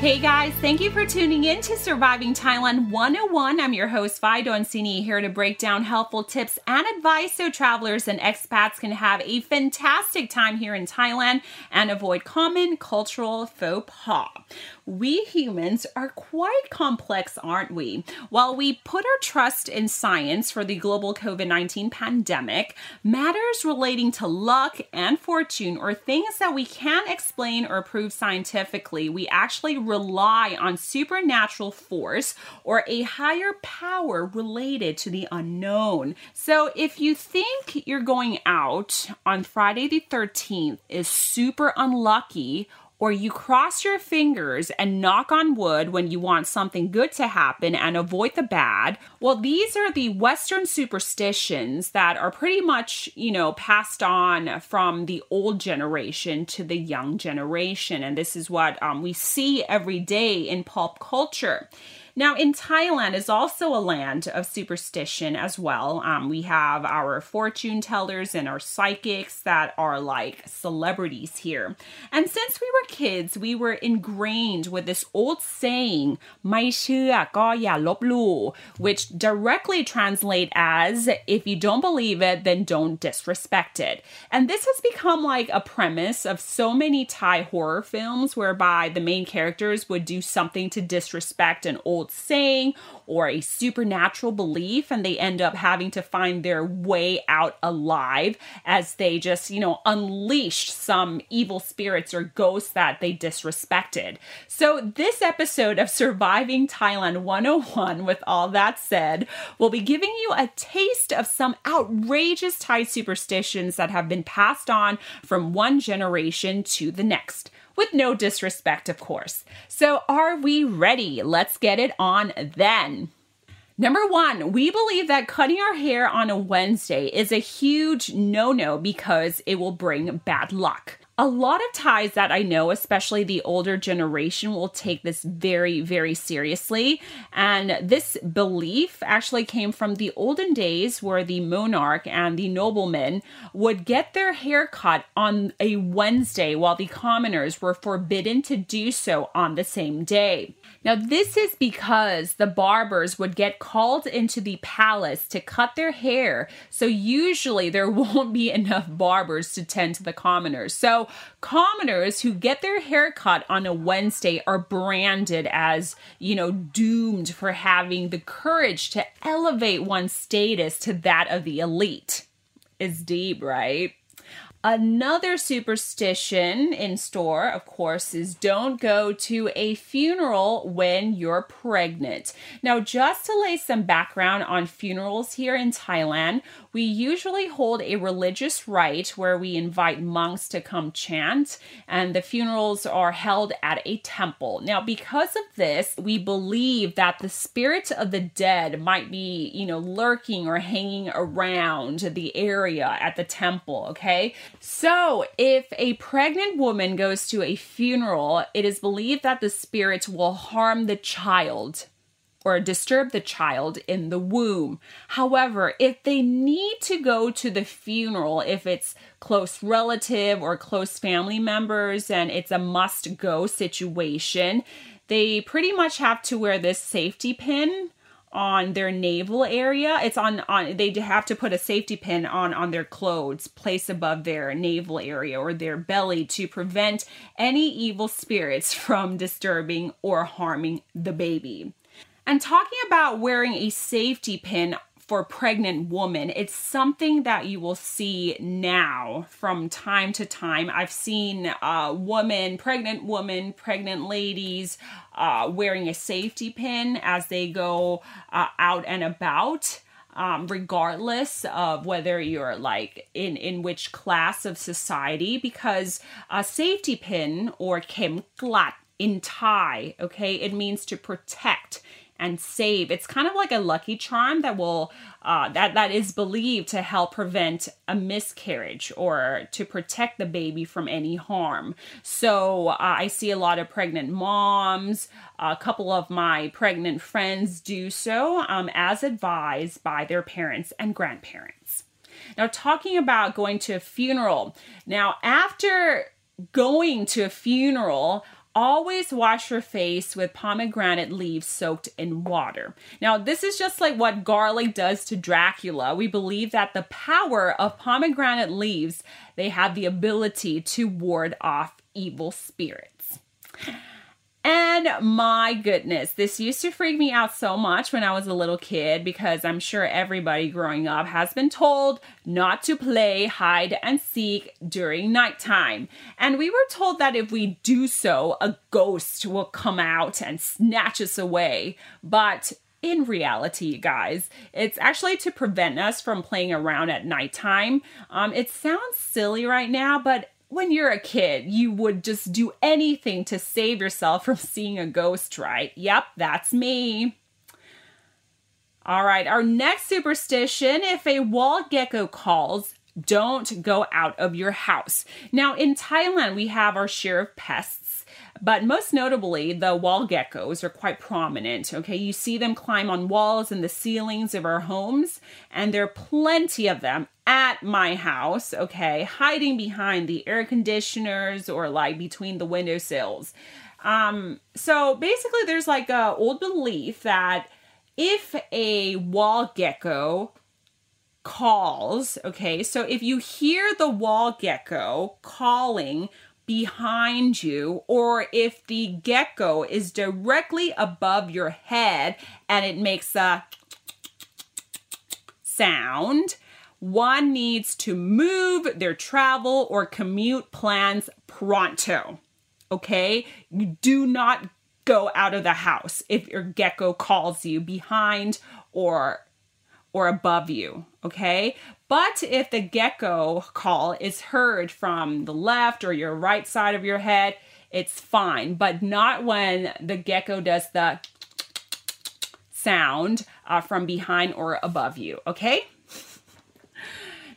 Hey guys, thank you for tuning in to Surviving Thailand 101. I'm your host, Fido Donsini, here to break down helpful tips and advice so travelers and expats can have a fantastic time here in Thailand and avoid common cultural faux pas we humans are quite complex, aren't we? While we put our trust in science for the global COVID 19 pandemic, matters relating to luck and fortune, or things that we can't explain or prove scientifically, we actually rely on supernatural force or a higher power related to the unknown. So if you think you're going out on Friday the 13th is super unlucky, or you cross your fingers and knock on wood when you want something good to happen and avoid the bad. Well, these are the Western superstitions that are pretty much, you know, passed on from the old generation to the young generation. And this is what um, we see every day in pulp culture. Now, in Thailand is also a land of superstition as well. Um, we have our fortune tellers and our psychics that are like celebrities here. And since we were kids, we were ingrained with this old saying, ไม่เชื่อก็อย่าลบหลู่ which directly translate as, if you don't believe it, then don't disrespect it. And this has become like a premise of so many Thai horror films whereby the main characters would do something to disrespect an old saying or a supernatural belief, and they end up having to find their way out alive as they just, you know, unleashed some evil spirits or ghosts that they disrespected. So, this episode of Surviving Thailand 101, with all that said, will be giving you a taste of some outrageous Thai superstitions that have been passed on from one generation to the next with no disrespect, of course. So, are we ready? Let's get it on then. Number one, we believe that cutting our hair on a Wednesday is a huge no no because it will bring bad luck a lot of Thais that I know, especially the older generation, will take this very, very seriously. And this belief actually came from the olden days where the monarch and the noblemen would get their hair cut on a Wednesday while the commoners were forbidden to do so on the same day. Now, this is because the barbers would get called into the palace to cut their hair, so usually there won't be enough barbers to tend to the commoners. So, commoners who get their hair cut on a Wednesday are branded as, you know, doomed for having the courage to elevate one's status to that of the elite. Is deep, right? Another superstition in store, of course, is don't go to a funeral when you're pregnant. Now, just to lay some background on funerals here in Thailand, we usually hold a religious rite where we invite monks to come chant, and the funerals are held at a temple. Now, because of this, we believe that the spirits of the dead might be, you know, lurking or hanging around the area at the temple, okay? So, if a pregnant woman goes to a funeral, it is believed that the spirits will harm the child or disturb the child in the womb. However, if they need to go to the funeral, if it's close relative or close family members and it's a must go situation, they pretty much have to wear this safety pin on their navel area. It's on on they have to put a safety pin on on their clothes, place above their navel area or their belly to prevent any evil spirits from disturbing or harming the baby. And talking about wearing a safety pin for pregnant woman, it's something that you will see now from time to time. I've seen a woman, pregnant woman, pregnant ladies uh, wearing a safety pin as they go uh, out and about. Um, regardless of whether you're like in in which class of society, because a safety pin or kem glat in Thai, okay, it means to protect and save. It's kind of like a lucky charm that will uh, that that is believed to help prevent a miscarriage or to protect the baby from any harm. So uh, I see a lot of pregnant moms. A couple of my pregnant friends do so um, as advised by their parents and grandparents. Now, talking about going to a funeral. Now, after going to a funeral, always wash your face with pomegranate leaves soaked in water. Now, this is just like what garlic does to Dracula. We believe that the power of pomegranate leaves, they have the ability to ward off evil spirits. And my goodness, this used to freak me out so much when I was a little kid because I'm sure everybody growing up has been told not to play hide and seek during nighttime. And we were told that if we do so, a ghost will come out and snatch us away. But in reality, guys, it's actually to prevent us from playing around at nighttime. Um, it sounds silly right now, but when you're a kid, you would just do anything to save yourself from seeing a ghost, right? Yep, that's me. All right, our next superstition if a wall gecko calls, don't go out of your house. Now, in Thailand, we have our share of pests, but most notably, the wall geckos are quite prominent. Okay, you see them climb on walls and the ceilings of our homes, and there are plenty of them at my house, okay, hiding behind the air conditioners or like between the windowsills. Um, so basically, there's like a old belief that if a wall gecko calls, okay, so if you hear the wall gecko calling behind you, or if the gecko is directly above your head and it makes a sound, one needs to move their travel or commute plans pronto. Okay? You do not go out of the house if your gecko calls you behind or or above you, okay? But if the gecko call is heard from the left or your right side of your head, it's fine, but not when the gecko does the sound uh, from behind or above you, okay?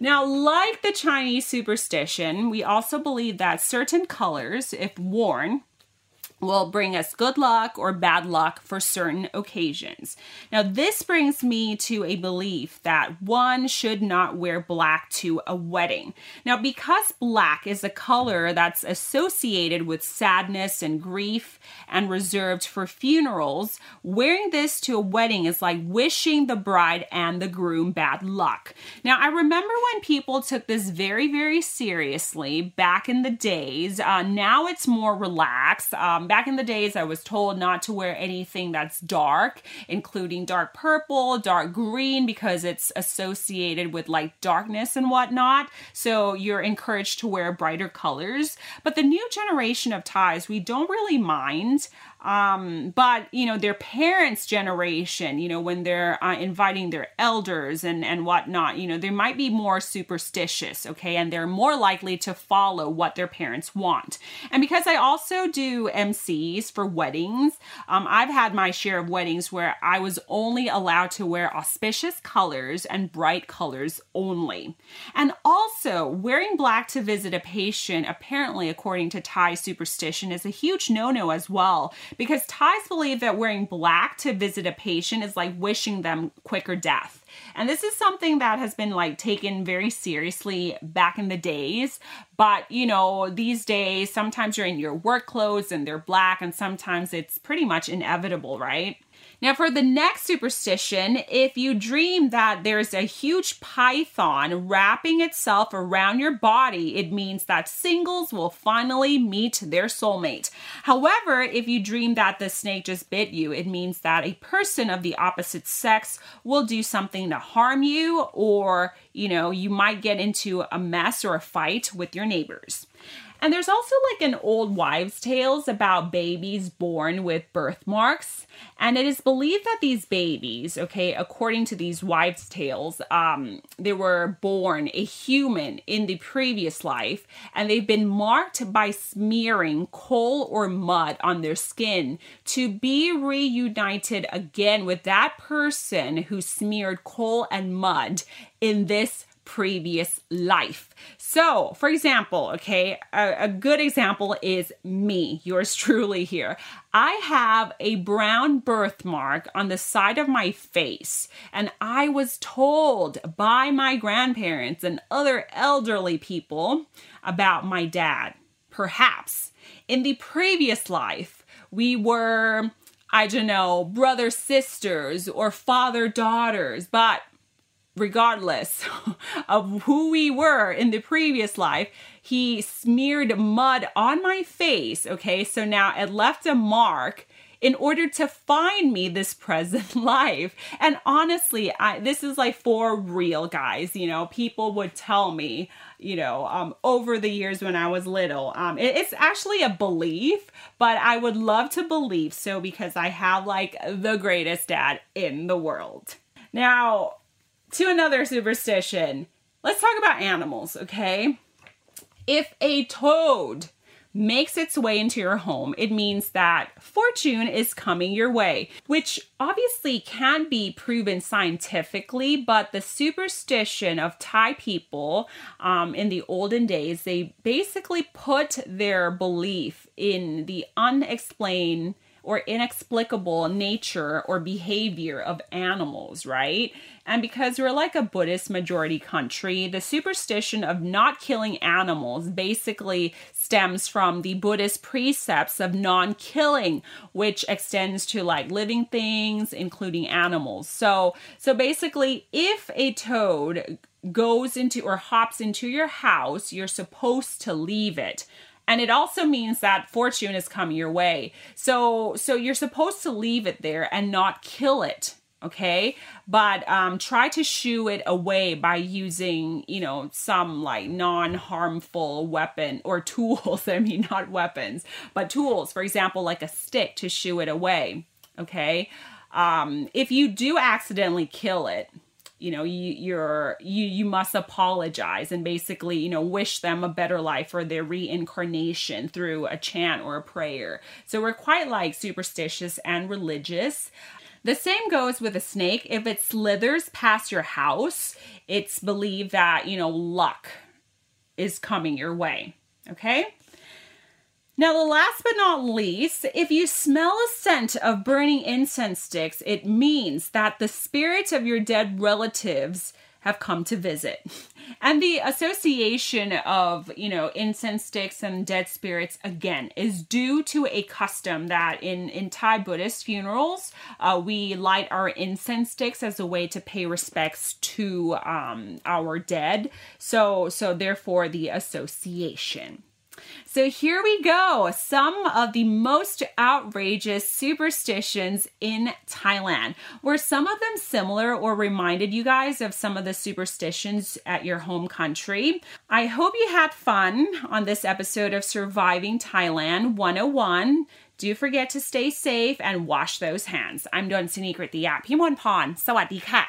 Now, like the Chinese superstition, we also believe that certain colors, if worn, will bring us good luck or bad luck for certain occasions. Now, this brings me to a belief that one should not wear black to a wedding. Now, because black is a color that's associated with sadness and grief and reserved for funerals, wearing this to a wedding is like wishing the bride and the groom bad luck. Now, I remember when people took this very, very seriously back in the days. Uh, now it's more relaxed. Um, back in the days, I was told not to wear anything that's dark, including dark purple, dark green, because it's associated with like darkness and whatnot. So you're encouraged to wear brighter colors. But the new generation of Thais, we don't really mind um, but you know, their parents' generation, you know, when they're uh, inviting their elders and and whatnot, you know, they might be more superstitious, okay, and they're more likely to follow what their parents want. And because I also do MCs for weddings, um, I've had my share of weddings where I was only allowed to wear auspicious colors and bright colors only. And also, wearing black to visit a patient, apparently, according to Thai superstition, is a huge no-no as well because Thais believe that wearing black to visit a patient is like wishing them quicker death. And this is something that has been like taken very seriously back in the days. But, you know, these days, sometimes you're in your work clothes and they're black, and sometimes it's pretty much inevitable, right? Now, for the next superstition, if you dream that there's a huge python wrapping itself around your body, it means that singles will finally meet their soulmate. However, if you dream that the snake just bit you, it means that a person of the opposite sex will do something to harm you, or, you know, you might get into a mess or a fight with your neighbors. And there's also like an old wives' tales about babies born with birthmarks. And it is believed that these babies, okay, according to these wives' tales, um, they were born a human in the previous life, and they've been marked by smearing coal or mud on their skin to be reunited again with that person who smeared coal and mud in this previous life. So, for example, okay, a, a, good example is me, yours truly here. I have a brown birthmark on the side of my face, and I was told by my grandparents and other elderly people about my dad. Perhaps in the previous life, we were I don't know, brother sisters or father daughters, but regardless of who we were in the previous life, he smeared mud on my face. Okay, so now it left a mark in order to find me this present life. And honestly, I, this is like for real, guys. You know, people would tell me, you know, um, over the years when I was little. Um, it, it's actually a belief, but I would love to believe so because I have like the greatest dad in the world. Now, to another superstition. Let's talk about animals, okay? If a toad makes its way into your home, it means that fortune is coming your way, which obviously can be proven scientifically, but the superstition of Thai people um, in the olden days, they basically put their belief in the unexplained or inexplicable nature or behavior of animals, right? And because we're like a Buddhist majority country, the superstition of not killing animals basically stems from the Buddhist precepts of non killing, which extends to like living things, including animals. So, so basically, if a toad goes into or hops into your house, you're supposed to leave it and it also means that fortune is coming your way. So so you're supposed to leave it there and not kill it okay? But um try to shoo it away by using you know some like non-harmful weapon or tools. I mean not weapons but tools. For example like a stick to shoo it away okay? Um if you do accidentally kill it you know you you're you you must apologize and basically you know wish them a better life or their reincarnation through a chant or a prayer. So we're quite like superstitious and religious. The same goes with a snake. If it slithers past your house it's believed that you know luck is coming your way okay now, the last but not least, if you smell a scent of burning incense sticks, it means that the spirits of your dead relatives have come to visit. And the association of, you know, incense sticks and dead spirits again is due to a custom that in in Thai Buddhist funerals, uh, we light our incense sticks as a way to pay respects to um, our dead. So so therefore the association. So here we go. Some of the most outrageous superstitions in Thailand. Were some of them similar or reminded you guys of some of the superstitions at your home country? I hope you had fun on this episode of Surviving Thailand 101. Do forget to stay safe and wash those hands. I'm Don Sinikrit the app. Himon Pon. Sawadee ka.